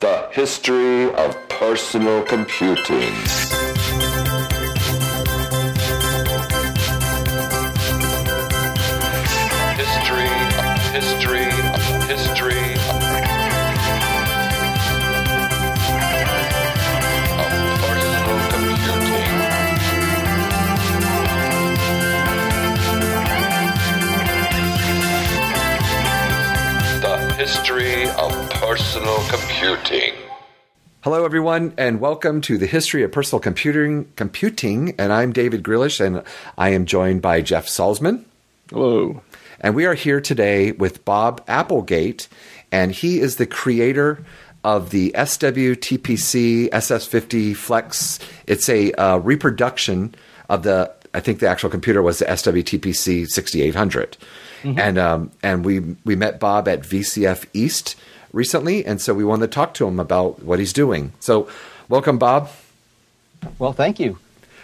The history of personal computing. History, history, history of personal computing. The history of personal. Hello, everyone, and welcome to the history of personal computing. Computing, and I'm David Grillish, and I am joined by Jeff Salzman, Hello. and we are here today with Bob Applegate, and he is the creator of the SWTPC SS50 Flex. It's a uh, reproduction of the. I think the actual computer was the SWTPC 6800, and um, and we we met Bob at VCF East recently, and so we wanted to talk to him about what he's doing. So, welcome, Bob. Well, thank you.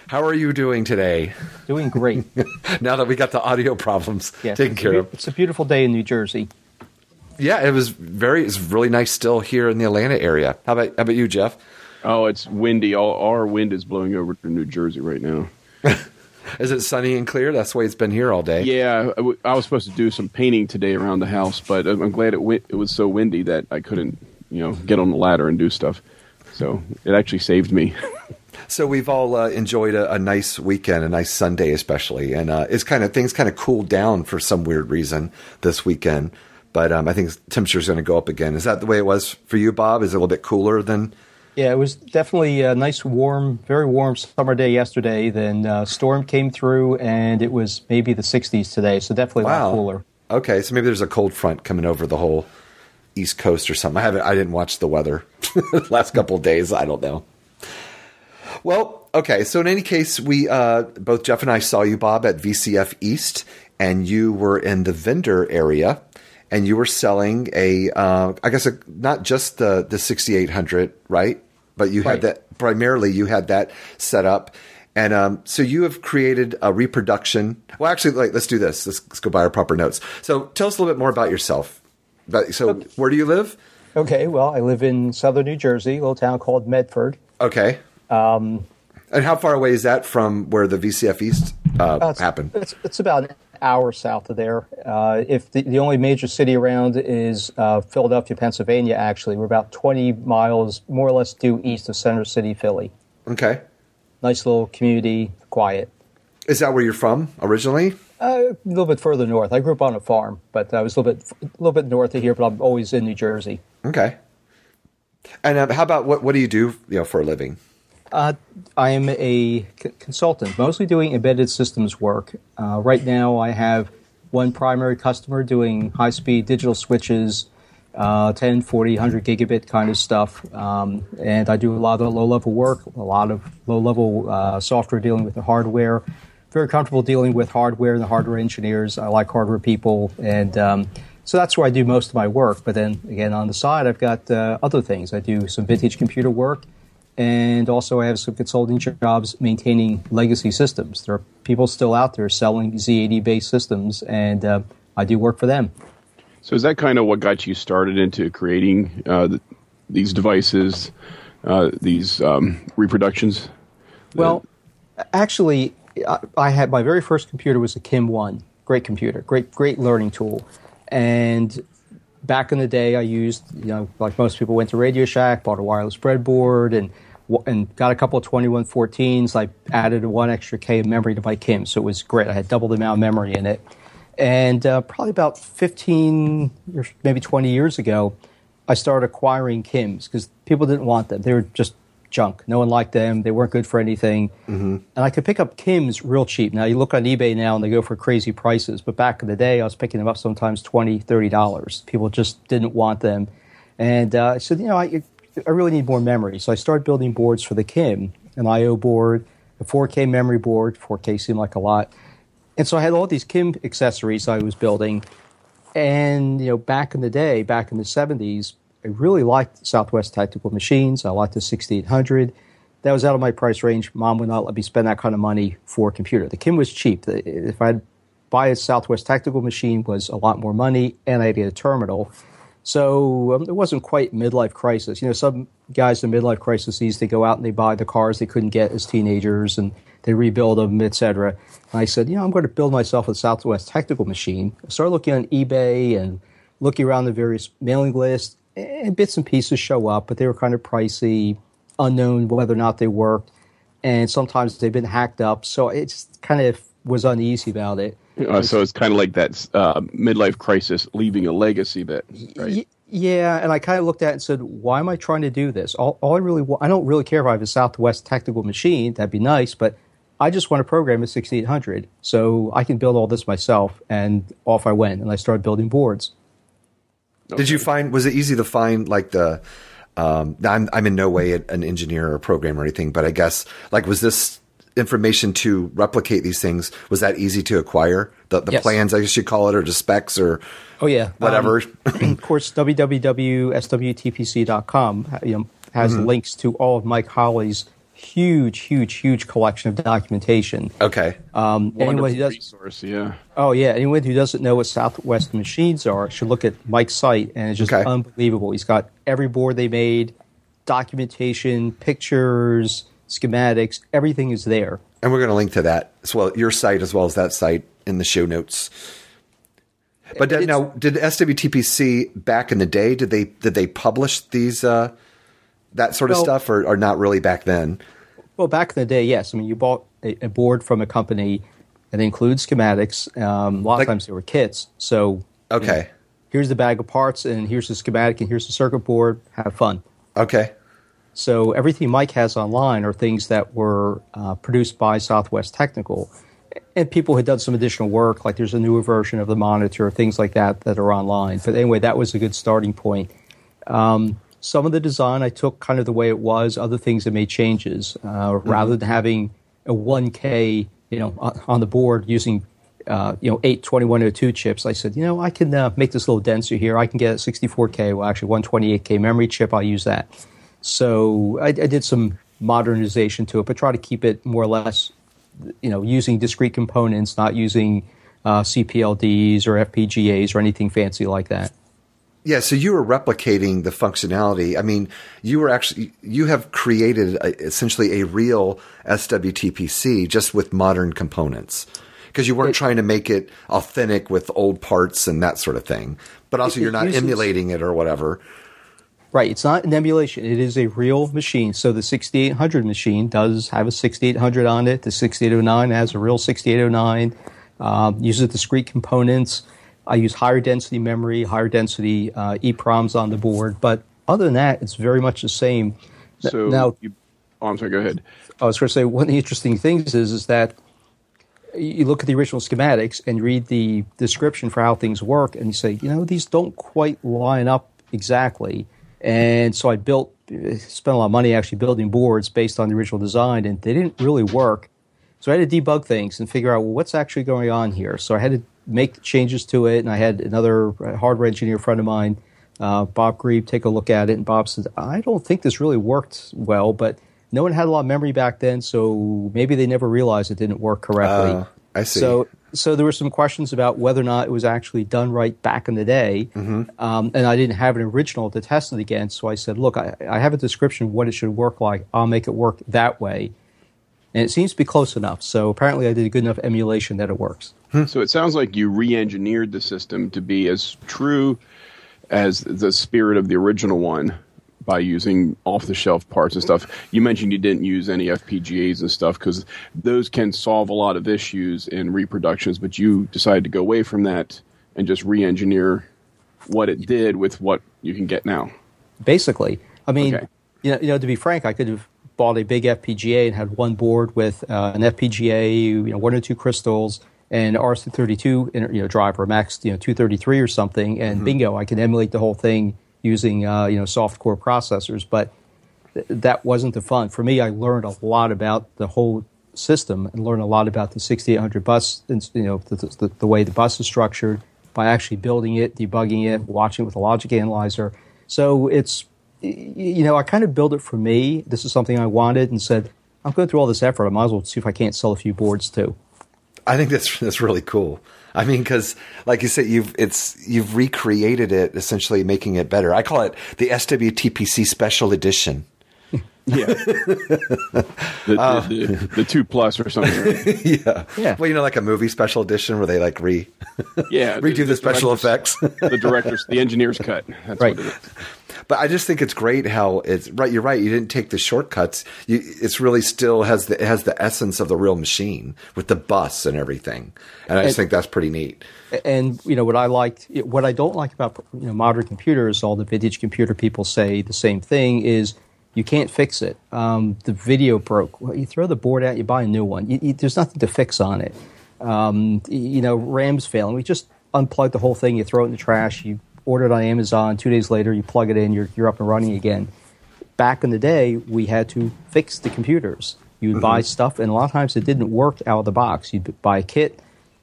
How are you doing today? Doing great. now that we got the audio problems Yes, taken it's a care of. It's a beautiful day in New Jersey. Yeah, it was very. It's really nice still here in the Atlanta area. How about how about you, Jeff? Oh, it's windy. All our wind is blowing over to New Jersey right now. Is it sunny and clear? That's why it's been here all day. Yeah, I, w- I was supposed to do some painting today around the house, but I'm I'm glad it it was so windy that I couldn't, you know, get on the ladder and do stuff. So it actually saved me. So we've all uh, enjoyed a, a nice weekend, a nice Sunday especially, and uh, it's kind of things kind of cooled down for some weird reason this weekend. But um, I think temperature's going to go up again. Is that the way it was for you, Bob? Is it a little bit cooler than? Yeah, it was definitely a nice, warm, very warm summer day yesterday. Then uh, storm came through, and it was maybe the 60s today. So definitely a lot cooler. Okay, so maybe there's a cold front coming over the whole East Coast or something. I haven't. I didn't watch the weather last couple of days. I don't know. Well, okay. So in any case, we uh, both Jeff and I saw you, Bob, at VCF East, and you were in the vendor area, and you were selling a, uh, I guess, a, not just the the 6800, right? But you had that primarily. You had that set up. And um, so you have created a reproduction. Well, actually, like, let's do this. Let's, let's go by our proper notes. So tell us a little bit more about yourself. So where do you live? Okay, well, I live in southern New Jersey, a little town called Medford. Okay. Um, and how far away is that from where the VCF East uh, Uh, it's, happened? It's, it's about an hour south of there. Uh, if the, the only major city around is uh, Philadelphia, Pennsylvania, actually, we're about 20 miles more or less due east of Center City, Philly. Okay. Nice little community, quiet. Is that where you're from originally? Uh, a little bit further north. I grew up on a farm, but I was a little bit a little bit north of here. But I'm always in New Jersey. Okay. And uh, how about what? What do you do? You know, for a living? Uh, I am a c- consultant, mostly doing embedded systems work. Uh, right now, I have one primary customer doing high-speed digital switches, uh, 10, 40, 100 gigabit kind of stuff. Um, and I do a lot of low-level work, a lot of low-level uh, software dealing with the hardware. Very comfortable dealing with hardware and the hardware engineers. I like hardware people, and um, so that's where I do most of my work. But then again, on the side, I've got uh, other things. I do some vintage computer work and also I have some consulting jobs maintaining legacy systems. There are people still out there selling Z80 based systems, and uh, I do work for them. So is that kind of what got you started into creating uh, th- these devices, uh, these um, reproductions? Well, actually, I, I had my very first computer was a Kim One, great computer, great great learning tool, and back in the day, I used you know like most people went to Radio Shack, bought a wireless breadboard, and and got a couple of 2114s. I added one extra K of memory to my Kim, so it was great. I had double the amount of memory in it. And uh, probably about 15 or maybe 20 years ago, I started acquiring Kims because people didn't want them. They were just junk. No one liked them. They weren't good for anything. And I could pick up Kims real cheap. Now, you look on eBay now and they go for crazy prices. But back in the day, I was picking them up sometimes $20, $30. People just didn't want them. And uh, said, you know, I, I really need more memory. So I started building boards for the Kim, an I.O. board, a 4K memory board. 4K seemed like a lot. And so I had all these Kim accessories I was building. And, you know, back in the day, back in the 70s, I really liked Southwest Technical Machines. I liked the 6800. That was out of my price range. Mom would not let me spend that kind of money for a computer. The Kim was cheap. If I'd buy a Southwest Technical Machine was a lot more money, and I had get a terminal. So um, it wasn't quite midlife crisis. You know, some guys in midlife crises they go out and they buy the cars they couldn't get as teenagers and they rebuild them, etc. I said, you know, I'm going to build myself a Southwest technical machine. I started looking on eBay and looking around the various mailing lists, and bits and pieces show up, but they were kind of pricey, unknown whether or not they worked, and sometimes they've been hacked up. So it just kind of was uneasy about it. Uh, so it's kind of like that uh, midlife crisis, leaving a legacy bit, right? Y- yeah, and I kind of looked at it and said, "Why am I trying to do this? All, all I really, wa- I don't really care if I have a Southwest technical machine. That'd be nice, but I just want to program a 6800, so I can build all this myself." And off I went, and I started building boards. Did you find was it easy to find like the um, I'm I'm in no way an engineer or programmer or anything, but I guess like was this information to replicate these things was that easy to acquire the the Yes. plans I guess you call it or the specs or Oh yeah, whatever Um, of course, www.swtpc.com you know, has Mm-hmm. links to all of Mike Holley's huge, huge, huge collection of documentation. okay Um, anyone Wonderful who does, resource, yeah. oh yeah, anyone who doesn't know what Southwest machines are should look at Mike's site, and it's just Okay. unbelievable. He's got every board they made, documentation, pictures, schematics, everything is there. and we're going to link to that as well your site as well as that site in the show notes. But It's- now, did SWTPC back in the day did they did they publish these uh, that sort of stuff or, or not really back then? Well, back in the day, yes. I mean, you bought a, a board from a company that includes schematics. Um, a lot Like- of times they were kits. So Okay, here's the bag of parts, and here's the schematic, and here's the circuit board. Have fun. okay, So everything Mike has online are things that were uh, produced by Southwest Technical, and people had done some additional work. Like there's a newer version of the monitor, things like that that are online. But anyway, that was a good starting point. Um, some of the design I took kind of the way it was. Other things I made changes. Uh, Rather than having a 1K, you know, on on the board using uh, you know, eight 2102 chips. I said, you know, I can uh, make this a little denser here. I can get a 64K, well, actually 128K memory chip. I'll use that. So I, I did some modernization to it, but try to keep it more or less, you know, using discrete components, not using uh, CPLDs or FPGAs or anything fancy like that. Yeah, so you were replicating the functionality. I mean, you were actually you have created a, essentially a real SWTPC just with modern components because you weren't trying to make it authentic with old parts and that sort of thing. But also, It- you're it not uses- emulating it or whatever. Right, it's not an emulation. It is a real machine. So the 6800 machine does have a 6800 on it. The 6809 has a real 6809. Um, uses discrete components. I use higher density memory, higher density uh, EPROMs on the board. But other than that, it's very much the same. So now, you, oh, I'm sorry. Go ahead. I was going to say one of the interesting things is is that you look at the original schematics and read the description for how things work, and you say, you know, these don't quite line up exactly. And so I built, spent a lot of money actually building boards based on the original design, and they didn't really work. So I had to debug things and figure out well, what's actually going on here. So I had to make changes to it, and I had another hardware engineer friend of mine, uh, Bob Grieb, take a look at it. And Bob said, I don't think this really worked well, but no one had a lot of memory back then, so maybe they never realized it didn't work correctly. Oh, I see. So, so there were some questions about whether or not it was actually done right back in the day, Mm-hmm. um, and I didn't have an original to test it against. So I said, "Look, I, I have a description of what it should work like. I'll make it work that way." And it seems to be close enough. So apparently, I did a good enough emulation that it works. So it sounds like you re-engineered the system to be as true as the spirit of the original one by using off-the-shelf parts and stuff. You mentioned you didn't use any FPGAs and stuff because those can solve a lot of issues in reproductions, but you decided to go away from that and just re-engineer what it did with what you can get now. basically. I mean, Okay. you, know, you know, to be frank, I could have bought a big FPGA and had one board with uh, an FPGA, you know, one or two crystals, and RS-232 inter- you know, driver, max, you know, 233 or something, and bingo, I can emulate the whole thing using, uh, you know, soft core processors. But th- that wasn't the fun. For me, I learned a lot about the whole system and learned a lot about the 6800 bus, and, you know, the, the, the way the bus is structured by actually building it, debugging it, watching it with a logic analyzer. So it's, you know, I kind of built it for me. This is something I wanted and said, I'm going through all this effort. I might as well see if I can't sell a few boards too. I think that's that's really cool. I mean, because like you said, you've it's you've recreated it, essentially making it better. I call it the SWTPC Special Edition. Yeah, the, the, uh, the, the two plus or something. Right? yeah, Yeah. Well, you know, like a movie special edition where they like re Yeah, redo the, special effects. the director's, the engineer's cut. That's Right. What it is. But I just think it's great how it's right. You're right. You didn't take the shortcuts. You, it's really still has the it has the essence of the real machine with the bus and everything. And I just And- think that's pretty neat. and you know what I liked, what I don't like about you know modern computers, all the vintage computer people say the same thing is you can't fix it. Um, the video broke. Well, you throw the board out, you buy a new one. You, you, there's nothing to fix on it. Um, you know, RAM's failing. We just unplug the whole thing. You throw it in the trash. You order it on Amazon. Two days later, you plug it in. You're you're up and running again. Back in the day, we had to fix the computers. You would buy mm-hmm. stuff, and a lot of times it didn't work out of the box. You'd buy a kit,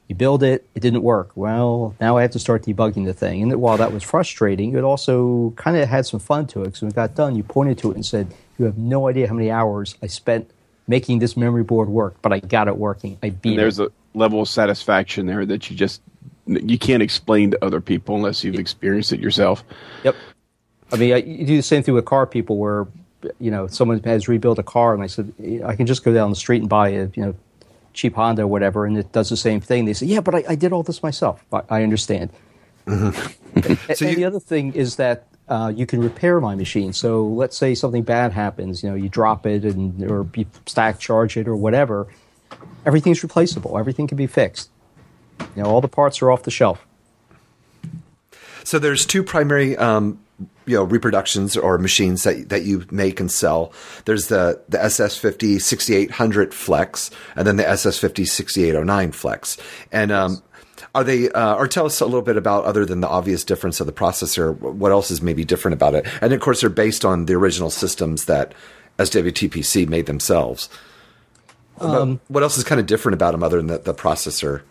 you build it, it didn't work. Well, now I have to start debugging the thing. And while that was frustrating, it also kind of had some fun to it. Because when it got done, you pointed to it and said, You have no idea how many hours I spent making this memory board work, but I got it working. I beat And there's it. a level of satisfaction there that you just you can't explain to other people unless you've experienced it yourself. Yep. I mean, I, you do the same thing with car people where, you know, someone has rebuilt a car and I said, I can just go down the street and buy a, you know, cheap Honda or whatever, and it does the same thing. They say, yeah, but I, I did all this myself. I, I understand. and, So and you- the other thing is that uh, you can repair my machine. So let's say something bad happens, you know, you drop it and or you stack charge it or whatever. Everything's replaceable. Everything can be fixed. You know, all the parts are off the shelf. So there's two primary, um, you know, reproductions or machines that that you make and sell. There's the the SS50 6800 Flex, and then the SS50 6809 Flex. And um, are they? Uh, or tell us a little bit about other than the obvious difference of the processor. What else is maybe different about it? And of course, they're based on the original systems that SWTPC made themselves. But what else is kind of different about them other than the, the processor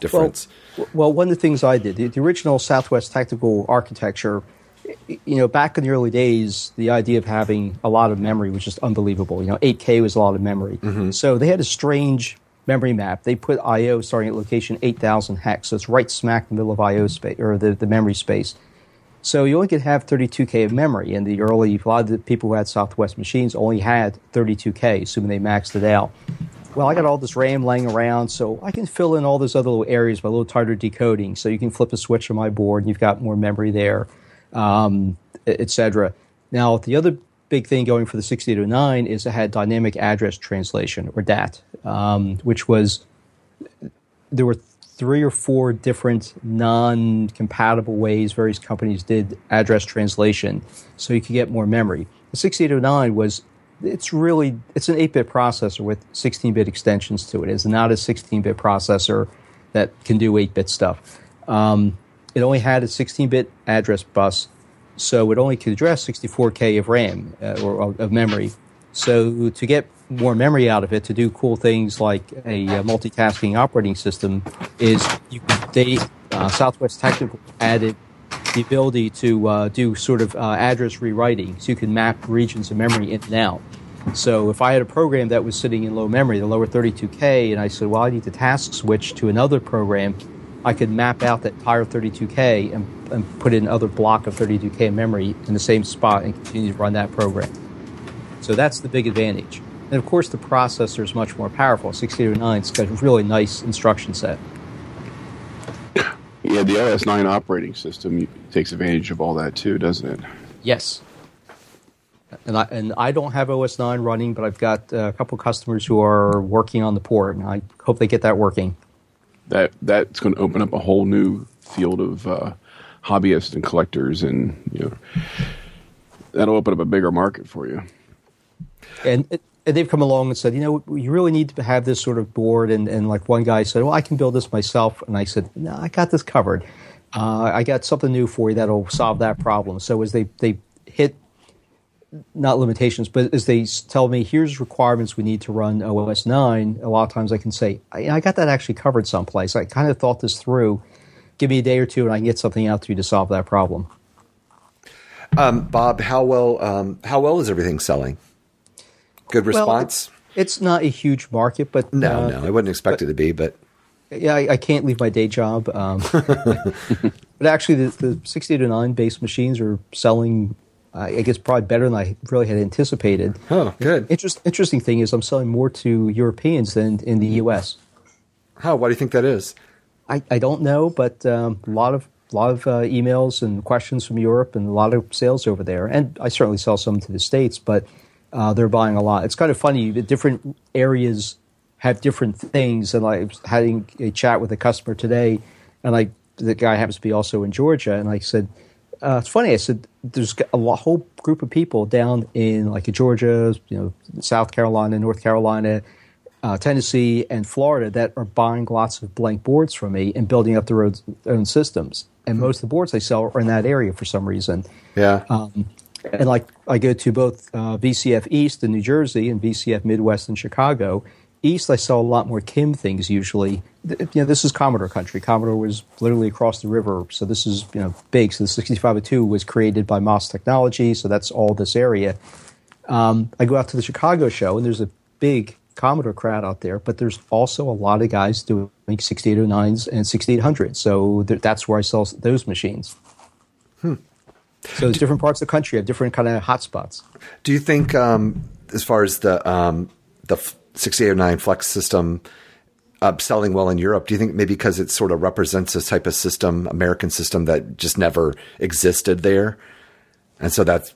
difference? Well, well, one of the things I did, the, the original Southwest Technical architecture, you know, back in the early days, the idea of having a lot of memory was just unbelievable. You know, 8K was a lot of memory. Mm-hmm. So they had a strange memory map. They put I/O starting at location 8,000 hex, so it's right smack in the middle of I/O space or the, the memory space. So you only could have 32K of memory. And the early, a lot of the people who had Southwest machines only had 32K, assuming they maxed it out. Well, I got all this RAM laying around, so I can fill in all those other little areas by a little tighter decoding. So you can flip a switch on my board, and you've got more memory there, um, et cetera. Now, the other big thing going for the 6809 is it had dynamic address translation, or DAT, um, which was there were three or four different non-compatible ways various companies did address translation so you could get more memory the 6809 was it's really it's an 8-bit processor with 16-bit extensions to it. It's not a 16-bit processor that can do 8-bit stuff. Um, it only had a 16-bit address bus so it only could address 64k of ram uh, or of- memory. So to get more memory out of it, to do cool things like a uh, multitasking operating system, is you they uh, Southwest Technical added the ability to uh, do sort of uh, address rewriting, so you can map regions of memory in and out. So if I had a program that was sitting in low memory, the lower 32k, and I said, well, I need to task switch to another program, I could map out that entire 32k and, and put in another block of 32k memory in the same spot and continue to run that program. So that's the big advantage. And of course, the processor is much more powerful. 6809's got a really nice instruction set. Yeah, the OS9 operating system takes advantage of all that too, doesn't it? Yes. And I, and I don't have OS 9 running, but I've got uh, a couple customers who are working on the port, and I hope they get that working. That that's going to open up a whole new field of uh, hobbyists and collectors, and you know that'll open up a bigger market for you. And, it, and they've come along and said, you know, you really need to have this sort of board. And, and like one guy said, well, I can build this myself. And I said, no, I got this covered. Uh, I got something new for you that'll solve that problem. So as they, they hit not limitations, but as they tell me, here's requirements we need to run OS 9, a lot of times I can say, I, I got that actually covered someplace. I kind of thought this through. Give me a day or two and I can get something out to you to solve that problem. Um, Bob, how well um, how well is everything selling? Good Well, response? It's not a huge market, but no, uh, no, I wouldn't expect it to be, but yeah, I, I can't leave my day job. Um, but actually, the, the 6809 based machines are selling, I guess, probably better than I really had anticipated. Oh, good. Interest, interesting thing is, I'm selling more to Europeans than in the U.S. How? Why do you think that is? I, I don't know, but um, a lot of a lot of uh, emails and questions from Europe and a lot of sales over there. And I certainly sell some to the states, but uh, they're buying a lot. It's kind of funny. that Different areas have different things. And I was having a chat with a customer today, and I the guy happens to be also in Georgia, and I said, uh, "It's funny." I said, "There's a whole group of people down in like Georgia, you know, South Carolina, North Carolina." Uh, Tennessee and Florida that are buying lots of blank boards from me and building up their own, own systems. And most of the boards I sell are in that area for some reason. Yeah. Um, and like I go to both uh, VCF East in New Jersey and VCF Midwest in Chicago, East, I sell a lot more Kim things usually. You know, this is Commodore country. Commodore was literally across the river, so this is you know big. So the 6502 was created by MOS Technology, so that's all this area. Um, I go out to the Chicago show, and there's a big Commodore crowd out there, but there's also a lot of guys doing 6809s and 6800s. So th- that's where I sell those machines. So there's different parts of the country have different kind of hotspots. Do you think, um, as far as the um, the 6809 Flex system uh, selling well in Europe, do you think maybe because it sort of represents this type of system, American system that just never existed there, and so that's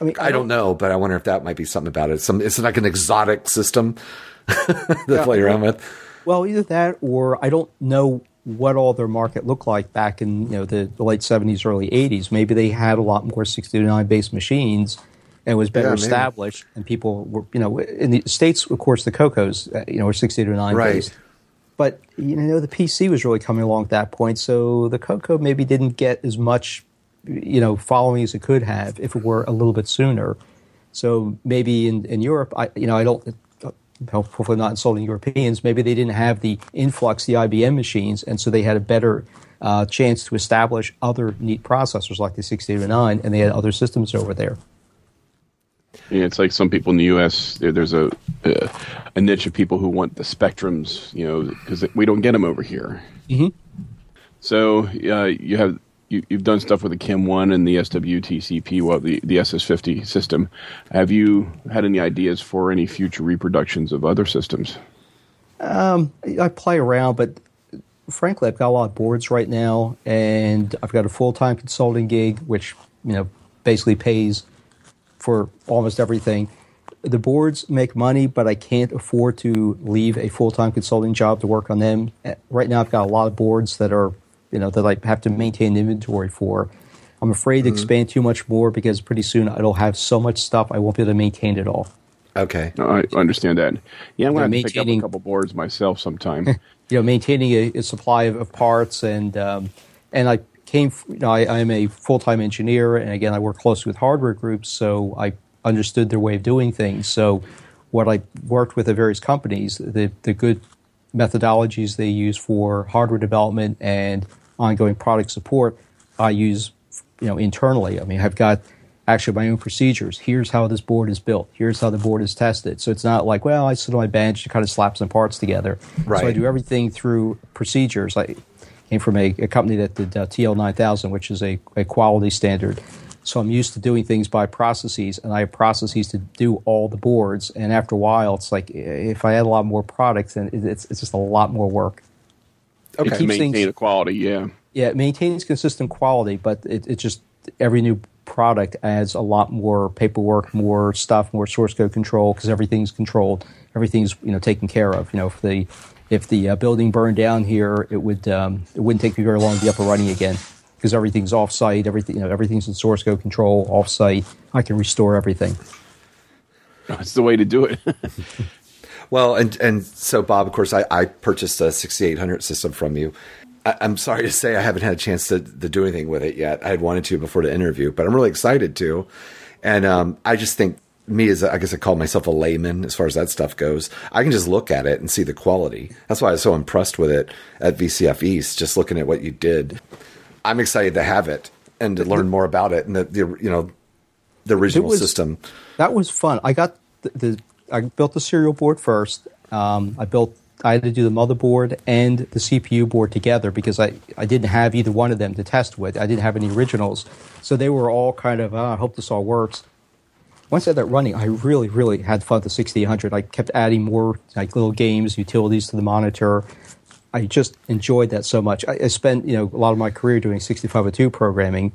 I mean, I, I don't, don't, know, but I wonder if that might be something about it. Some it's like an exotic system to yeah, play around with. Well, either that, or I don't know what all their market looked like back in you know the, the late seventies, early eighties. Maybe they had a lot more sixty nine based machines and was better yeah, established, and people were you know in the states, of course, the Cocos uh, you know were sixty nine right. based. But you know the PC was really coming along at that point, so the Coco maybe didn't get as much you know following as it could have if it were a little bit sooner. So maybe in, in Europe, I you know I don't hopefully not insulting Europeans. Maybe they didn't have the influx, the IBM machines, and so they had a better uh, chance to establish other neat processors like the 6809, and they had other systems over there. Yeah, it's like some people in the U.S. There's a a, a niche of people who want the spectrums, you know, because we don't get them over here. Mm-hmm. So uh, you have you, have done stuff with the Kim One and the SWTCP, well, the the SS50 system. Have you had any ideas for any future reproductions of other systems? Um, I play around, but frankly, I've got a lot of boards right now, and I've got a full time consulting gig, which you know basically pays for almost everything. The boards make money, but I can't afford to leave a full time consulting job to work on them. Right now, I've got a lot of boards that are you know that I have to maintain inventory for. I'm afraid to mm-hmm. expand too much more because pretty soon it'll have so much stuff I won't be able to maintain it all. Okay, no, I understand that. Yeah, I'm going to pick up a couple boards myself sometime. you know, maintaining a, a supply of, of, parts and um, and I came. You know, I, am a full time engineer, and again, I work closely with hardware groups, so I understood their way of doing things. So, what I worked with the various companies, the the good methodologies they use for hardware development and ongoing product support I use you know internally. I mean, I've got actually my own procedures. Here's how this board is built. Here's how the board is tested. So it's not like, well, I sit on my bench and kind of slap some parts together. Right. So I do everything through procedures. I came from a, a company that did uh, TL9000, which is a, a quality standard. So I'm used to doing things by processes, and I have processes to do all the boards. And after a while, it's like if I add a lot more products, then it's it's just a lot more work. Okay. To maintain things, quality, yeah. Yeah, it maintains consistent quality, but it, it just every new product adds a lot more paperwork, more stuff, more source code control because everything's controlled, everything's you know taken care of. You know, if the if the uh, building burned down here, it would um, it wouldn't take me very long to be up and running again because everything's offsite. Everything you know, everything's in source code control offsite. I can restore everything. That's the way to do it. Well, and and so Bob, of course, I, I purchased a 6800 system from you. I, am sorry to say I haven't had a chance to, to do anything with it yet. I had wanted to before the interview, but I'm really excited to. And um, I just think me as a, I guess I call myself a layman as far as that stuff goes. I can just look at it and see the quality. That's why I was so impressed with it at VCF East. Just looking at what you did, I'm excited to have it and to learn more about it and the, the you know the original was, system. That was fun. I got the, the I built the serial board first. Um, I built I had to do the motherboard and the CPU board together because I, I didn't have either one of them to test with. I didn't have any originals. So they were all kind of, oh, I hope this all works. Once I had that running, I really, really had fun with the 6800. I kept adding more like little games, utilities to the monitor. I just enjoyed that so much. I, I spent, you know, a lot of my career doing 6502 programming,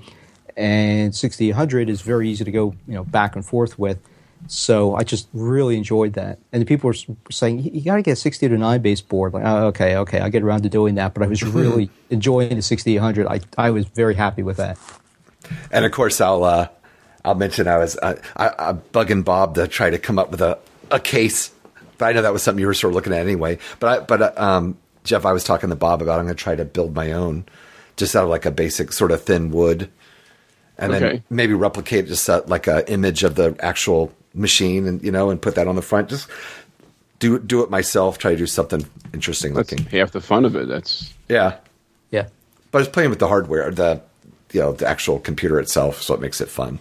and 6800 is very easy to go, you know, back and forth with. So I just really enjoyed that. And the people were saying, you got to get a 6809 base board. Like, oh, okay, okay, I'll get around to doing that. But I was really enjoying the 6800. I, I was very happy with that. And of course, I'll uh, I'll mention I was uh, I, I'm bugging Bob to try to come up with a, a case, but I know that was something you were sort of looking at anyway. But I, but uh, um, Jeff, I was talking to Bob about I'm going to try to build my own, just out of like a basic sort of thin wood, and Okay. then maybe replicate just uh, like a image of the actual machine, and you know, and put that on the front. Just do do it myself. Try to do something interesting That's looking. half the fun of it. That's Yeah, Yeah. but I was playing with the hardware, the you know the actual computer itself, so it makes it fun.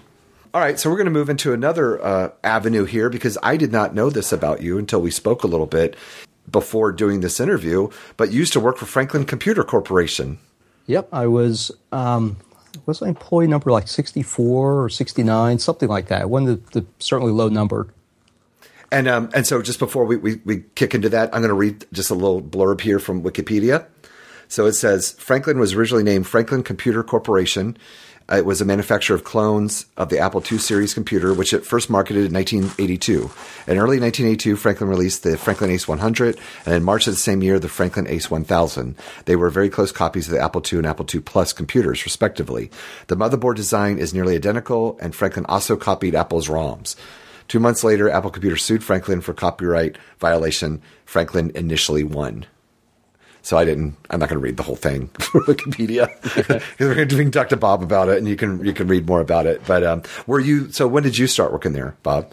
All right, so we're going to move into another uh, avenue here because I did not know this about you until we spoke a little bit before doing this interview. But you used to work for Franklin Computer Corporation. Yep, I was um, was employee number like sixty four or sixty nine, something like that. One of the, the certainly low number. And um, and so just before we, we, we kick into that, I'm going to read just a little blurb here from Wikipedia. So it says Franklin was originally named Franklin Computer Corporation. Uh, it was a manufacturer of clones of the Apple II series computer, which it first marketed in 1982. In early 1982, Franklin released the Franklin Ace 100, and in March of the same year, the Franklin Ace 1000. They were very close copies of the Apple II and Apple II Plus computers, respectively. The motherboard design is nearly identical, and Franklin also copied Apple's ROMs. Two months later, Apple Computer sued Franklin for copyright violation. Franklin initially won. So I didn't. I'm not going to read the whole thing for Wikipedia because we're going to talk to Bob about it, and you can you can read more about it. But um, were you? So when did you start working there, Bob?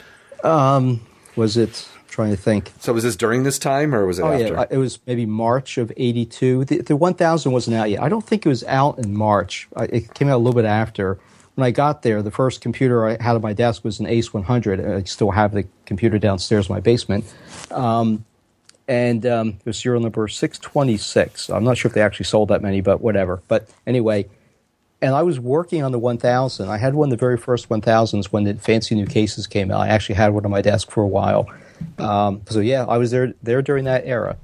Was it? I'm trying to think. So was this during this time, or was it Oh after? yeah, it was maybe March of '82. The, the 1000 wasn't out yet. I don't think it was out in March. I, it came out a little bit after. When I got there, the first computer I had on my desk was an Ace 100. I still have the computer downstairs in my basement, um, and um, it was serial number 626. I'm not sure if they actually sold that many, but whatever. But anyway, and I was working on the 1000. I had one of the very first 1000s when the fancy new cases came out. I actually had one on my desk for a while. Um, so yeah, I was there there during that era.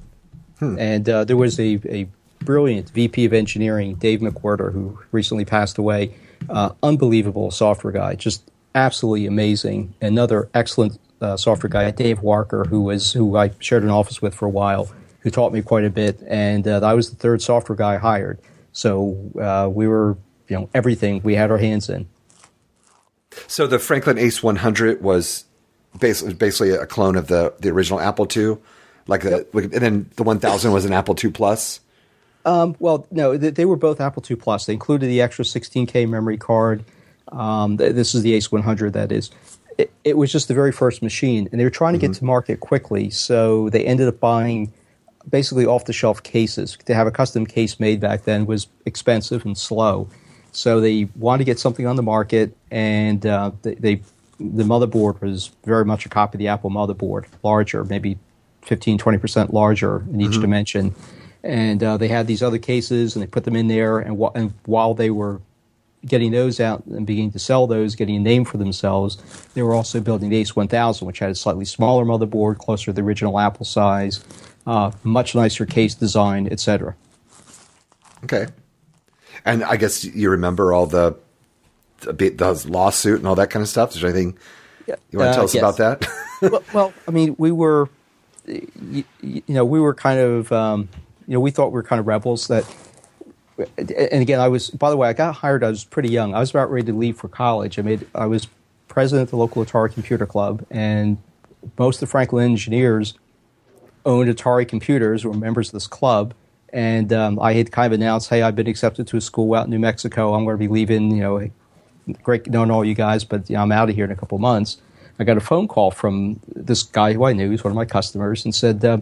And uh, there was a, a brilliant VP of engineering, Dave McWhirter, who recently passed away. Uh, unbelievable software guy, just absolutely amazing. Another excellent uh, software guy, Dave Walker, who was who I shared an office with for a while, who taught me quite a bit. And uh, I was the third software guy hired. So uh, we were, you know, everything we had our hands in. So the Franklin Ace 100 was basically basically a clone of the the original Apple II, like the and then the 1000 was an Apple II Plus. Well, no, they, they were both Apple II Plus. They included the extra 16K memory card. Um, this is the Ace 100, that is. It, it was just the very first machine, and they were trying to get to market quickly, so they ended up buying basically off the shelf cases. To have a custom case made back then was expensive and slow. So they wanted to get something on the market, and uh, they, they the motherboard was very much a copy of the Apple motherboard, larger, maybe 15, 20% larger in each dimension. And uh, they had these other cases, and they put them in there. And, wh- and while they were getting those out and beginning to sell those, getting a name for themselves, they were also building the Ace 1000, which had a slightly smaller motherboard, closer to the original Apple size, uh, much nicer case design, etc. Okay. And I guess you remember all the the, the lawsuit and all that kind of stuff. Is there anything you want to Uh, tell us yes. about that? well, well, I mean, we were, you, you know, we were kind of, um, you know, we thought we were kind of rebels. That, and again, I was. By the way, I got hired. I was pretty young. I was about ready to leave for college. I made. I was president of the local Atari Computer Club, and most of the Franklin engineers owned Atari computers, were members of this club. And um, I had kind of announced, "Hey, I've been accepted to a school out in New Mexico. I'm going to be leaving. You know, great knowing all you guys, but you know, I'm out of here in a couple months." I got a phone call from this guy who I knew, he's one of my customers, and said, uh,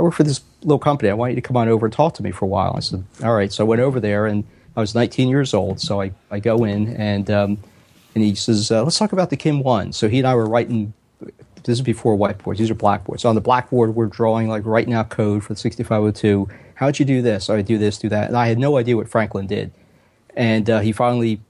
"I work for this little company. I want you to come on over and talk to me for a while." I said, "All right." So I went over there, and I was 19 years old. So I, I go in, and um, and he says, uh, "Let's talk about the Kim One." So he and I were writing this is before whiteboards. These are blackboards. So on the blackboard, we're drawing like right now code for the 6502. How'd you do this? I do this, do that. And I had no idea what Franklin did. And uh, he finally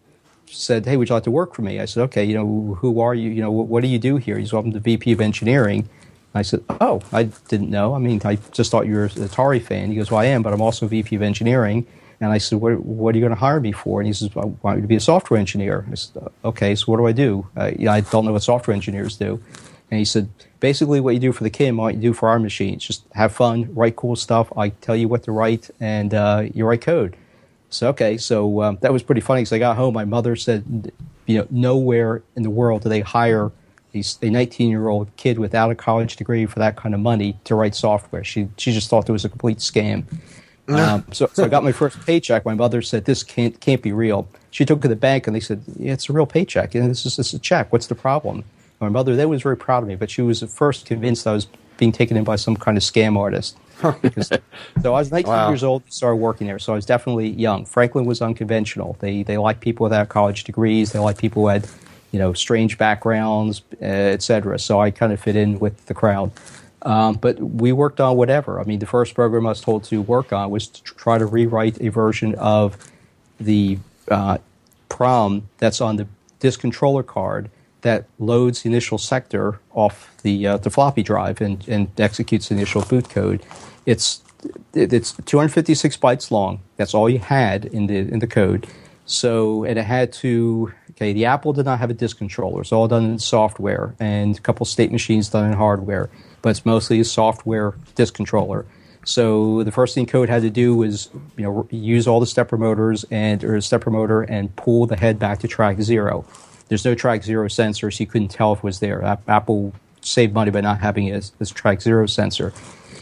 said, "Hey, would you like to work for me?" I said, "Okay. You know, who are you? You know, what, what do you do here?" He's well, I'm the VP of engineering. I said, "Oh, I didn't know. I mean, I just thought you were an Atari fan." He goes, "Well, I am, but I'm also VP of engineering." And I said, "What, what are you going to hire me for?" And he says, "I want you to be a software engineer." I said, "Okay, so what do I do?" Uh, yeah, I don't know what software engineers do. And he said, "Basically, what you do for the KIM, what you do for our machines, just have fun, write cool stuff. I tell you what to write, and uh, you write code." So okay, so um, that was pretty funny because I got home. My mother said, "You know, nowhere in the world do they hire." A 19 year old kid without a college degree for that kind of money to write software. She she just thought it was a complete scam. Um, so, so I got my first paycheck. My mother said, "This can't can't be real." She took it to the bank and they said, yeah, "It's a real paycheck. And this is this is a check. What's the problem?" My mother then was very proud of me, but she was at first convinced I was being taken in by some kind of scam artist. Because, so I was 19 Wow. years old, started working there. So I was definitely young. Franklin was unconventional. They they like people without college degrees. They like people who had, you know, strange backgrounds, uh, etc. So I kind of fit in with the crowd. Um, but we worked on whatever. I mean, the first program I was told to work on was to try to rewrite a version of the uh, prom that's on the disk controller card that loads the initial sector off the uh, the floppy drive and, and executes the initial boot code. It's it's 256 bytes long. That's all you had in the in the code. So and it had to okay. The Apple did not have a disk controller. It's all done in software and a couple state machines done in hardware, but it's mostly a software disk controller. So the first thing code had to do was you know use all the stepper motors and or stepper motor and pull the head back to track zero. There's no track zero sensor, so you couldn't tell if it was there. Apple saved money by not having it as, as track zero sensor.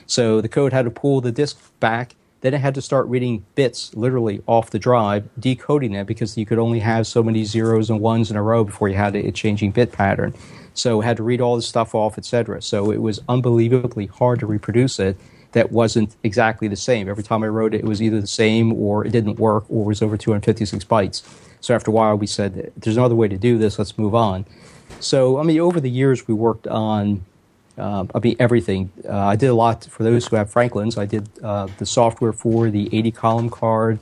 So the code had to pull the disk back. Then it had to start reading bits literally off the drive, decoding it because you could only have so many zeros and ones in a row before you had a, changing bit pattern. So it had to read all this stuff off, etc. So it was unbelievably hard to reproduce it. That wasn't exactly the same. Every time I wrote it, it was either the same or it didn't work or was over 256 bytes. So after a while, we said, "There's another way to do this. Let's move on." So I mean, over the years, we worked on um, I mean, everything. Uh, I did a lot for those who have Franklins. I did uh, the software for the 80 column card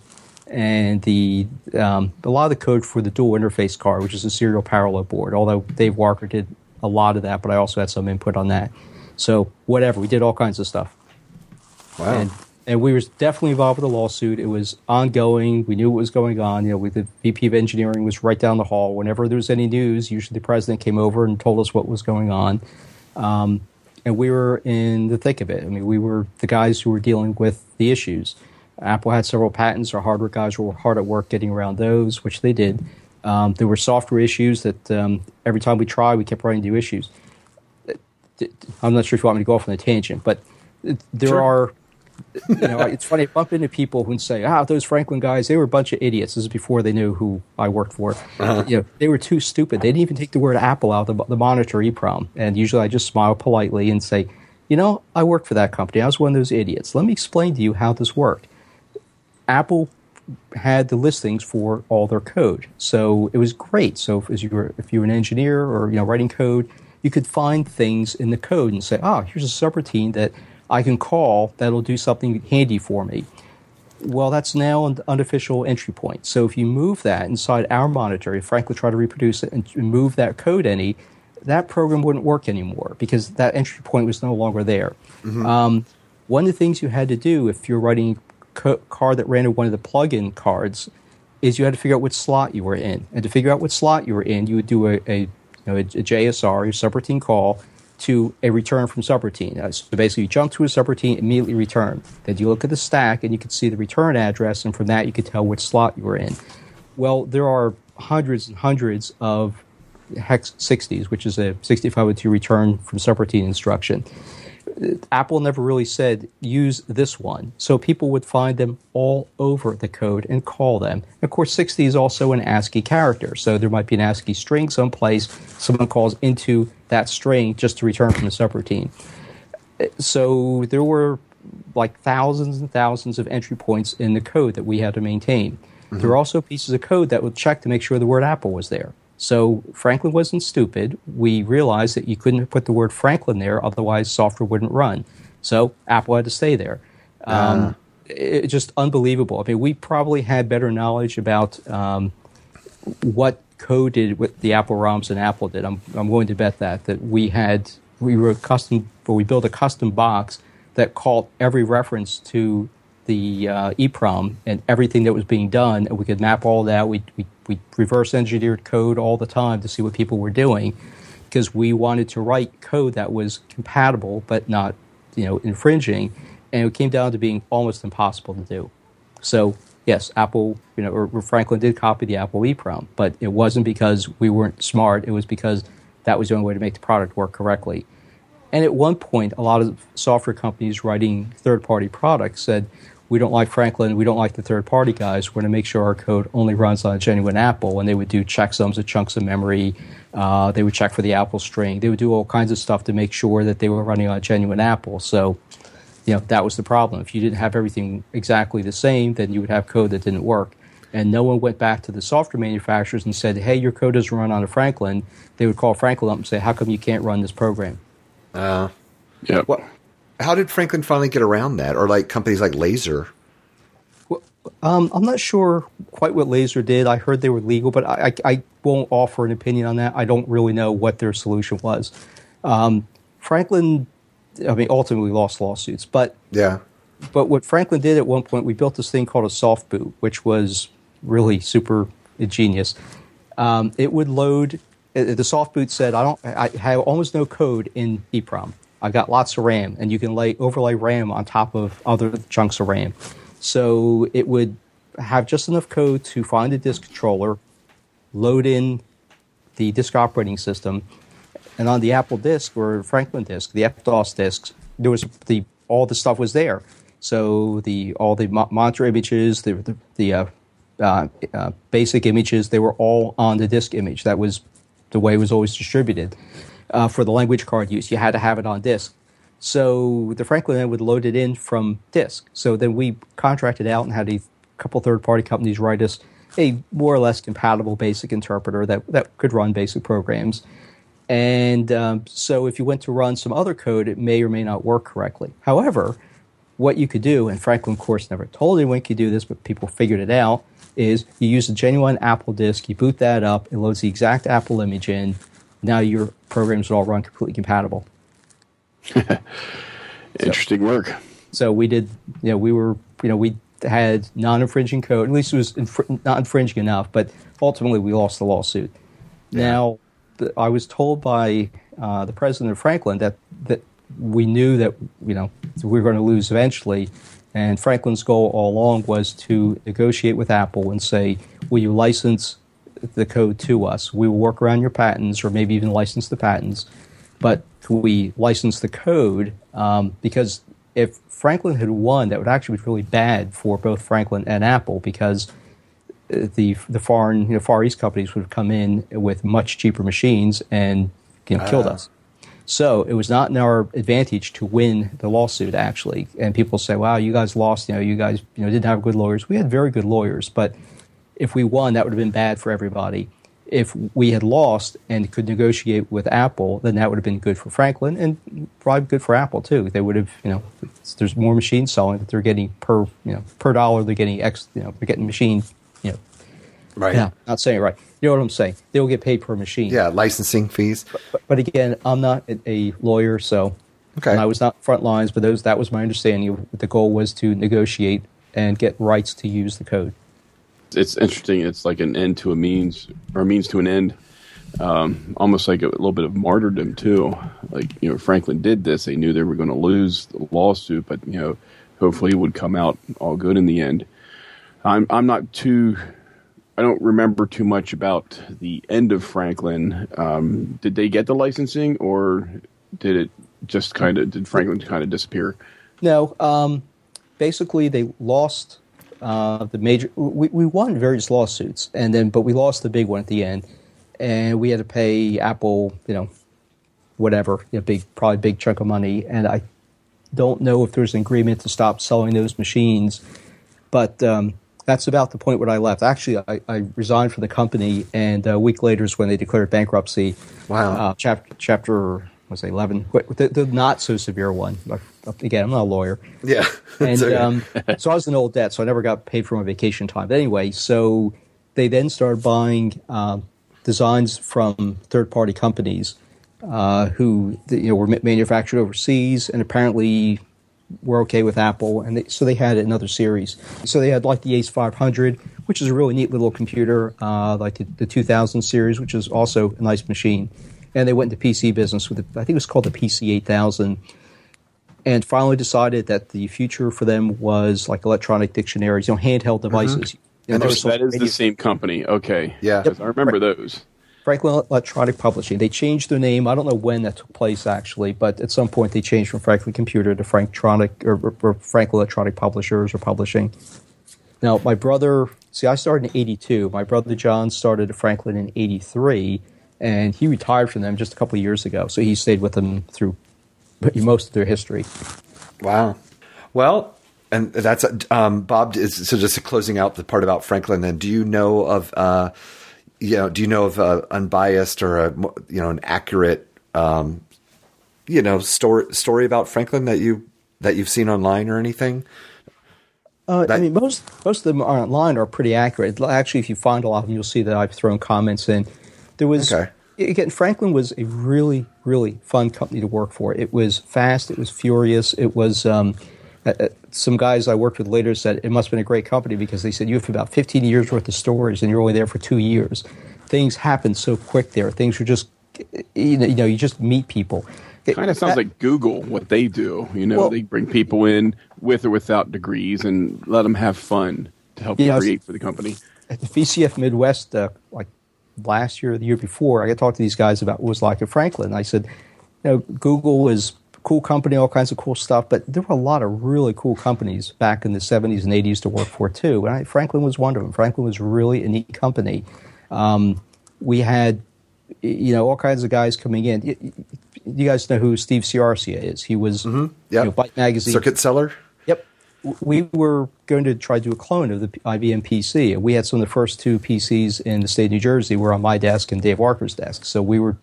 and the um, a lot of the code for the dual interface card, which is a serial parallel board. Although Dave Walker did a lot of that, but I also had some input on that. So whatever, we did all kinds of stuff. Wow. And and we were definitely involved with the lawsuit. It was ongoing. We knew what was going on. You know, we, the VP of engineering was right down the hall. Whenever there was any news, usually the president came over and told us what was going on. Um, and we were in the thick of it. I mean, we were the guys who were dealing with the issues. Apple had several patents. Our hardware guys were hard at work getting around those, which they did. Um, there were software issues that um, every time we tried, we kept running into issues. I'm not sure if you want me to go off on a tangent, but there Sure. are you know, it's funny. I bump into people who say, "Ah, those Franklin guys, they were a bunch of idiots." This is before they knew who I worked for. You know, they were too stupid. They didn't even take the word Apple out of the, the monitor EEPROM. And usually, I just smile politely and say, "You know, I worked for that company. I was one of those idiots. Let me explain to you how this worked." Apple had the listings for all their code, so it was great. So if, as you were, if you were an engineer or you know writing code, you could find things in the code and say, "Ah, here's a subroutine that I can call that'll do something handy for me." Well, that's now an unofficial entry point. So if you move that inside our monitor, if Franklin tried to reproduce it and move that code any, that program wouldn't work anymore because that entry point was no longer there. Um, one of the things you had to do if you're writing co- card that ran in one of the plug-in cards is you had to figure out which slot you were in, and to figure out which slot you were in, you would do a, a, you know, a, a JSR, your subroutine call, to a return from subroutine. So basically, you jump to a subroutine, immediately return. Then you look at the stack, and you can see the return address, and from that you can tell which slot you were in. Well, there are hundreds and hundreds of hex 60s, which is a 6502 return from subroutine instruction. Apple never really said use this one, so people would find them all over the code and call them. Of course, 60 is also an ASCII character, so there might be an ASCII string someplace. Someone calls into that string just to return from the subroutine. So there were like thousands and thousands of entry points in the code that we had to maintain. Mm-hmm. There were also pieces of code that would check to make sure the word Apple was there. So Franklin wasn't stupid. We realized that you couldn't put the word Franklin there, otherwise software wouldn't run. So Apple had to stay there. Um, It's just unbelievable. I mean, we probably had better knowledge about um, what code did what the Apple ROMs and Apple did. I'm I'm willing to bet that that we had we were custom or we built a custom box that called every reference to the uh, EEPROM and everything that was being done, and we could map all that. We we we reverse engineered code all the time to see what people were doing because we wanted to write code that was compatible but not you know infringing, and it came down to being almost impossible to do. So yes, Apple, you know, or, Franklin did copy the Apple EEPROM, but it wasn't because we weren't smart. It was because that was the only way to make the product work correctly. And at one point, a lot of software companies writing third-party products said, "We don't like Franklin. We don't like the third-party guys. We're going to make sure our code only runs on a genuine Apple." And they would do checksums of chunks of memory. Uh, they would check for the Apple string. They would do all kinds of stuff to make sure that they were running on a genuine Apple. So you know that was the problem. If you didn't have everything exactly the same, then you would have code that didn't work. And no one went back to the software manufacturers and said, "Hey, your code doesn't run on a Franklin." They would call Franklin up and say, "How come you can't run this program?" Uh, Yep. what? How did Franklin finally get around that, or like companies like Laser? Um, I'm not sure quite what Laser did. I heard they were legal, but I, I, I won't offer an opinion on that. I don't really know what their solution was. Um, Franklin, I mean, ultimately lost lawsuits, but Yeah. but what Franklin did at one point, we built this thing called a soft boot, which was really super ingenious. Um, it would load. uh, The soft boot said, "I don't. I have almost no code in EEPROM. I got lots of RAM, and you can lay overlay RAM on top of other chunks of RAM. So it would have just enough code to find a disk controller, load in the disk operating system, and on the Apple disk or Franklin disk, the FDOS disks, there was the all the stuff was there. So the all the monitor images, the the, the uh, uh, uh, basic images, they were all on the disk image. That was the way it was always distributed. Uh, for the language card use, you had to have it on disk. So the Franklin would load it in from disk. So then we contracted out and had a couple third party companies write us a more or less compatible basic interpreter that, that could run basic programs. And um, so if you went to run some other code, it may or may not work correctly. However, what you could do, and Franklin, of course, never told anyone could do this, but people figured it out, is you use a genuine Apple disk, you boot that up, it loads the exact Apple image in. Now your programs would all run completely compatible. Interesting work. So we did, you know, we were, you know, we had non-infringing code. At least it was infr- not infringing enough, but ultimately we lost the lawsuit. Now, the, I was told by uh, the president of Franklin that that we knew that you know we were going to lose eventually, and Franklin's goal all along was to negotiate with Apple and say, "Will you license the code to us? We will work around your patents, or maybe even license the patents, but we license the code? Um, because if Franklin had won, that would actually be really bad for both Franklin and Apple because uh, the the foreign you know, Far East companies would have come in with much cheaper machines and you know, killed us. So it was not in our advantage to win the lawsuit actually. And people say, "Wow, you guys lost. You know, you guys you know didn't have good lawyers. We had very good lawyers, but if we won, that would have been bad for everybody. If we had lost and could negotiate with Apple, then that would have been good for Franklin and probably good for Apple too. They would have, you know, there's more machines selling that they're getting per, you know, per dollar. They're getting X, you know, they're getting machine, you know, Right. yeah, not saying it right. You know what I'm saying? They will get paid per machine. Yeah, licensing fees. But, but again, I'm not a- lawyer, so Okay. and I was not front lines, but those that was my understanding. The goal was to negotiate and get rights to use the code. It's interesting. It's like an end to a means, or a means to an end. Um, almost like a little bit of martyrdom too. Like you know, Franklin did this. They knew they were going to lose the lawsuit, but you know, hopefully it would come out all good in the end. I'm I'm not too. I don't remember too much about the end of Franklin. Um, did they get the licensing, or did it just kind of did Franklin kind of disappear? No, um, basically they lost uh, the major. We, we won various lawsuits, and then but we lost the big one at the end, and we had to pay Apple, you know, whatever, you know, big probably big chunk of money, and I don't know if there's an agreement to stop selling those machines, but um, that's about the point when I left. Actually, I, I resigned from the company, and a week later is when they declared bankruptcy. Wow. Uh, chapter chapter was it eleven? The, the not so severe one. Again, I'm not a lawyer. Yeah. And So- um, so I was in old debt, so I never got paid for my vacation time. But anyway, so they then started buying um, designs from third party companies uh, who you know were manufactured overseas, and apparently were okay with Apple, and they, so they had another series. So they had like the Ace 500, which is a really neat little computer, uh, like the, the 2000 series, which is also a nice machine. And they went into PC business with, the, I think it was called the PC 8000, and finally decided that the future for them was like electronic dictionaries, you know, handheld mm-hmm. devices. You know, And there there's- was that is the same company. Okay. Yeah. 'Cause I remember those. Franklin Electronic Publishing. They changed their name. I don't know when that took place actually, but at some point they changed from Franklin Computer to Franktronic or, or, or Franklin Electronic Publishers or Publishing. Now, my brother, see, I started in '82. My brother John started at Franklin in '83, and he retired from them just a couple of years ago. So he stayed with them through most of their history. Wow. Well, and that's um, Bob. Is, so just closing out the part about Franklin. Then, do you know of uh, you know? Do you know of a unbiased or a you know an accurate um, you know story story about Franklin that you that you've seen online or anything? Uh, I mean, most most of them are online are pretty accurate. Actually, if you find a lot of them, you'll see that I've thrown comments in. There was Okay. again, Franklin was a really really fun company to work for. It was fast, it was furious, it was. Um, uh, uh, some guys I worked with later said it must have been a great company because they said you have about 15 years worth of stories and you're only there for two years. Things happen so quick there. Things are just, you know, you, know, you just meet people. It, kind of sounds That- like Google, what they do. You know, Well- they bring people in with or without degrees and let them have fun to help Yeah, I create for the company. at the VCF Midwest, uh, like last year or the year before, I got to talk to these guys about what it was like at Franklin. I said, you know, Google was a cool company, all kinds of cool stuff, but there were a lot of really cool companies back in the 70s and 80s to work for too. And I, Franklin was one of them. Franklin was really a neat company. Um, we had, you know, all kinds of guys coming in. You, you guys know who Steve Ciarcia is. He was, Yeah. you know, Byte Magazine. Circuit Cellar. We were going to try to do a clone of the IBM PC. We had some of the first two PCs in the state of New Jersey were on my desk and Dave Walker's desk. So we were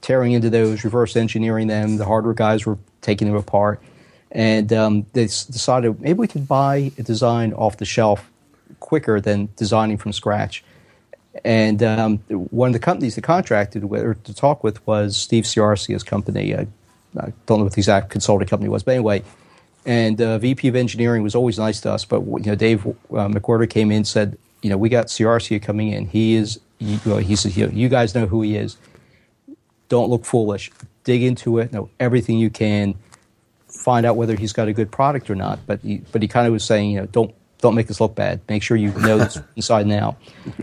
tearing into those, reverse engineering them. The hardware guys were taking them apart. And um, they decided maybe we could buy a design off the shelf quicker than designing from scratch. And um, one of the companies they contracted with or to talk with was Steve Ciarcia's company. I, I don't know what the exact consulting company was, but anyway. And uh, VP of engineering was always nice to us, but you know, Dave uh, McWhorter came in said, you know, we got Ciarcia coming in. He is, he, well, he said, you, know, you guys know who he is. Don't look foolish. Dig into it. Know everything you can. Find out whether he's got a good product or not. But he, but he kind of was saying, you know, don't don't make us look bad. Make sure you know this inside and out.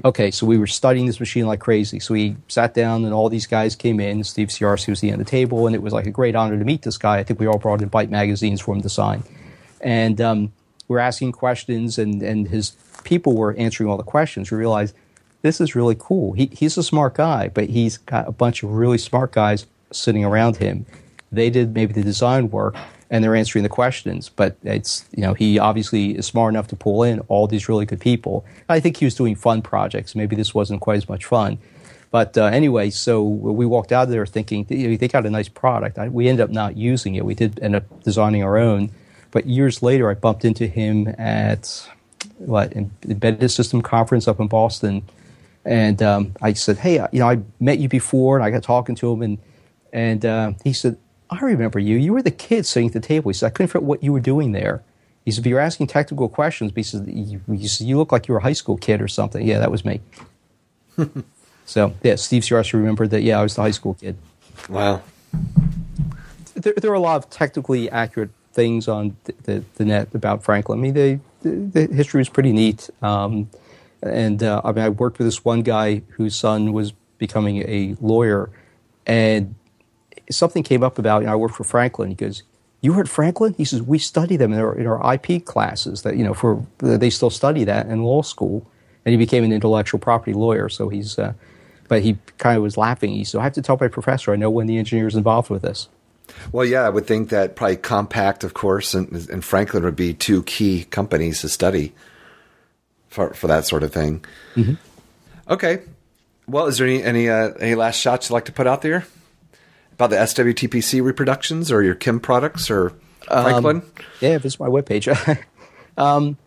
Okay, so we were studying this machine like crazy. So we sat down, and all these guys came in. Steve Ciarcia was the end of the table, and it was like a great honor to meet this guy. I think we all brought in Byte magazines for him to sign, and um, we're asking questions, and and his people were answering all the questions. We realized this is really cool. He, he's a smart guy, but he's got a bunch of really smart guys sitting around him. They did maybe the design work, and they're answering the questions. But it's you know he obviously is smart enough to pull in all these really good people. I think he was doing fun projects. Maybe this wasn't quite as much fun. But uh, anyway, so we walked out of there thinking you know, they got a nice product. I, we ended up not using it. We did end up designing our own. But years later, I bumped into him at what embedded system conference up in Boston, and um, I said, "Hey, you know, I met you before," and I got talking to him, and and uh, he said, "I remember you. You were the kid sitting at the table." He said, "I couldn't figure out what you were doing there." He said, "But you're asking technical questions." But he said, "You, you, said, you look like you were a high school kid or something." Yeah, that was me. so yeah, Steve Ciarcia remembered that. Yeah, I was the high school kid. Wow. There, there are a lot of technically accurate things on the, the, the net about Franklin. I mean, they, the, the history was pretty neat. Um, and uh, I mean, I worked with this one guy whose son was becoming a lawyer, and something came up about. You know, I worked for Franklin. He goes, "You heard Franklin?" He says, "We study them in our, in our IP classes. That you know, for they still study that in law school." And he became an intellectual property lawyer. So he's, uh, but he kind of was laughing. He said, "I have to tell my professor. I know when the engineer's involved with this." Well, yeah, I would think that probably Compaq, of course, and, and Franklin would be two key companies to study. for for that sort of thing. Okay. Well, is there any any uh, any last shots you'd like to put out there about the SWTPC reproductions or your KIM products or Franklin? Yeah, visit my webpage. um,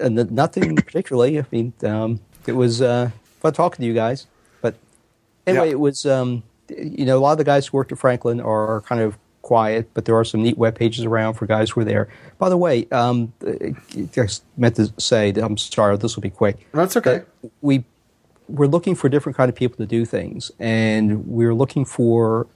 and th- nothing particularly. I mean, um, it was uh, fun talking to you guys. But anyway, Yeah. it was, um, you know, a lot of the guys who worked at Franklin are kind of quiet, but there are some neat web pages around for guys who are there. By the way, um, I just meant to say, that I'm sorry, this will be quick. That's okay. But we we're looking for different kind of people to do things, and we're looking for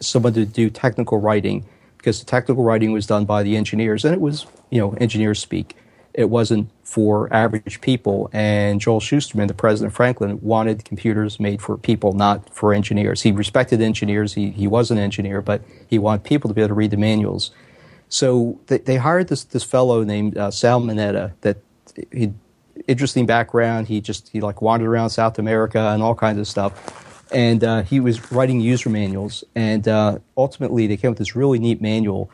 someone to do technical writing because the technical writing was done by the engineers, and it was you know engineers speak. It wasn't for average people. And Joel Schusterman, the president of Franklin, wanted computers made for people, not for engineers. He respected engineers. He he was an engineer, but he wanted people to be able to read the manuals. So they, they hired this this fellow named uh, Sal Mineta that he interesting background. He just he like wandered around South America and all kinds of stuff, and uh, he was writing user manuals. And uh, ultimately, they came up with this really neat manual.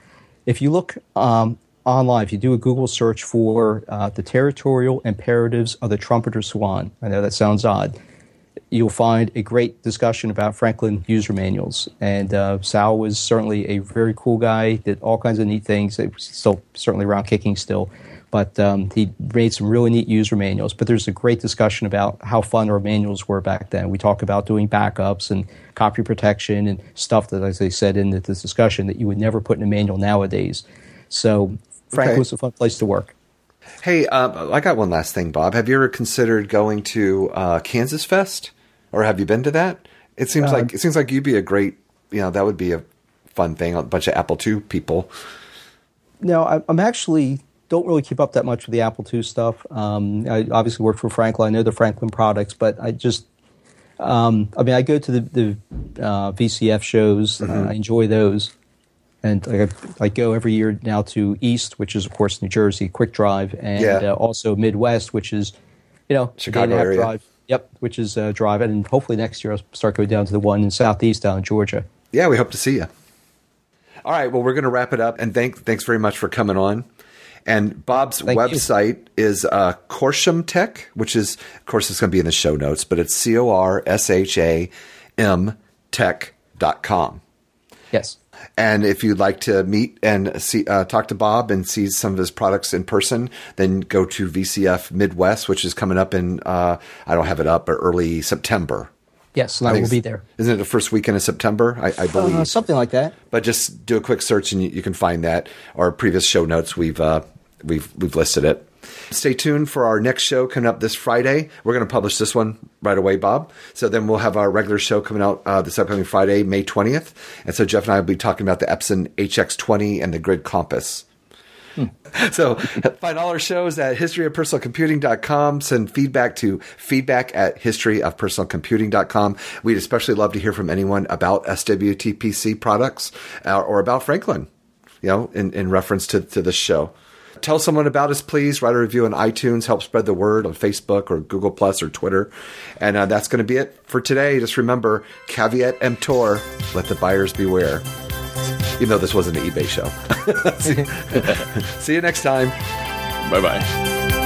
If you look um, online, if you do a Google search for uh, the territorial imperatives of the trumpeter swan, I know that sounds odd. You'll find a great discussion about Franklin user manuals, and uh, Sal was certainly a very cool guy. Did all kinds of neat things. He was still certainly around kicking still, but um, he made some really neat user manuals. But there's a great discussion about how fun our manuals were back then. We talk about doing backups and copy protection and stuff that, as I said in this discussion, that you would never put in a manual nowadays. So Frank Okay. was a fun place to work. Hey, uh, I got one last thing, Bob. Have you ever considered going to uh, Kansas Fest, or have you been to that? It seems Uh, like it seems like you'd be a great, you know, that would be a fun thing. A bunch of Apple II people. No, I'm actually don't really keep up that much with the Apple II stuff. Um, I obviously work for Franklin. I know the Franklin products, but I just, um, I mean, I go to the, the uh, VCF shows. Uh, I enjoy those, and I, I go every year now to East, which is of course New Jersey, Quick Drive, and Yeah. uh, also Midwest, which is, you know, Chicago and a half area. drive. Yep, which is uh, drive, and hopefully next year I'll start going down to the one in Southeast down in Georgia. Yeah, we hope to see you. All right, well, we're going to wrap it up, and thank thanks very much for coming on. And Bob's Thank you. website is uh, Corsham Tech, which is, of course, it's going to be in the show notes, but it's C O R S H A M Tech.com. Yes. And if you'd like to meet and see, uh, talk to Bob and see some of his products in person, then go to VCF Midwest, which is coming up in, uh, I don't have it up, but early September. Yes, and I, think will be there. Isn't it the first weekend of September? I, I believe. Uh, something like that. but just do a quick search and you, you can find that. Our previous show notes, we've uh, we've we've listed it. Stay tuned for our next show coming up this Friday. We're going to publish this one right away, Bob. So then we'll have our regular show coming out uh, this upcoming Friday, May twentieth. And so Jeff and I will be talking about the Epson HX20 and the Grid Compass. So find all our shows at historyofpersonalcomputing.com. Send feedback to feedback at historyofpersonalcomputing.com. We'd especially love to hear from anyone about SWTPC products uh, or about Franklin, you know, in, in reference to, to this show. Tell someone about us, please. Write a review on iTunes. Help spread the word on Facebook or Google Plus or Twitter. And uh, that's going to be it for today. Just remember, caveat emptor, let the buyers beware. Even though this wasn't an eBay show. See you next time. Bye bye.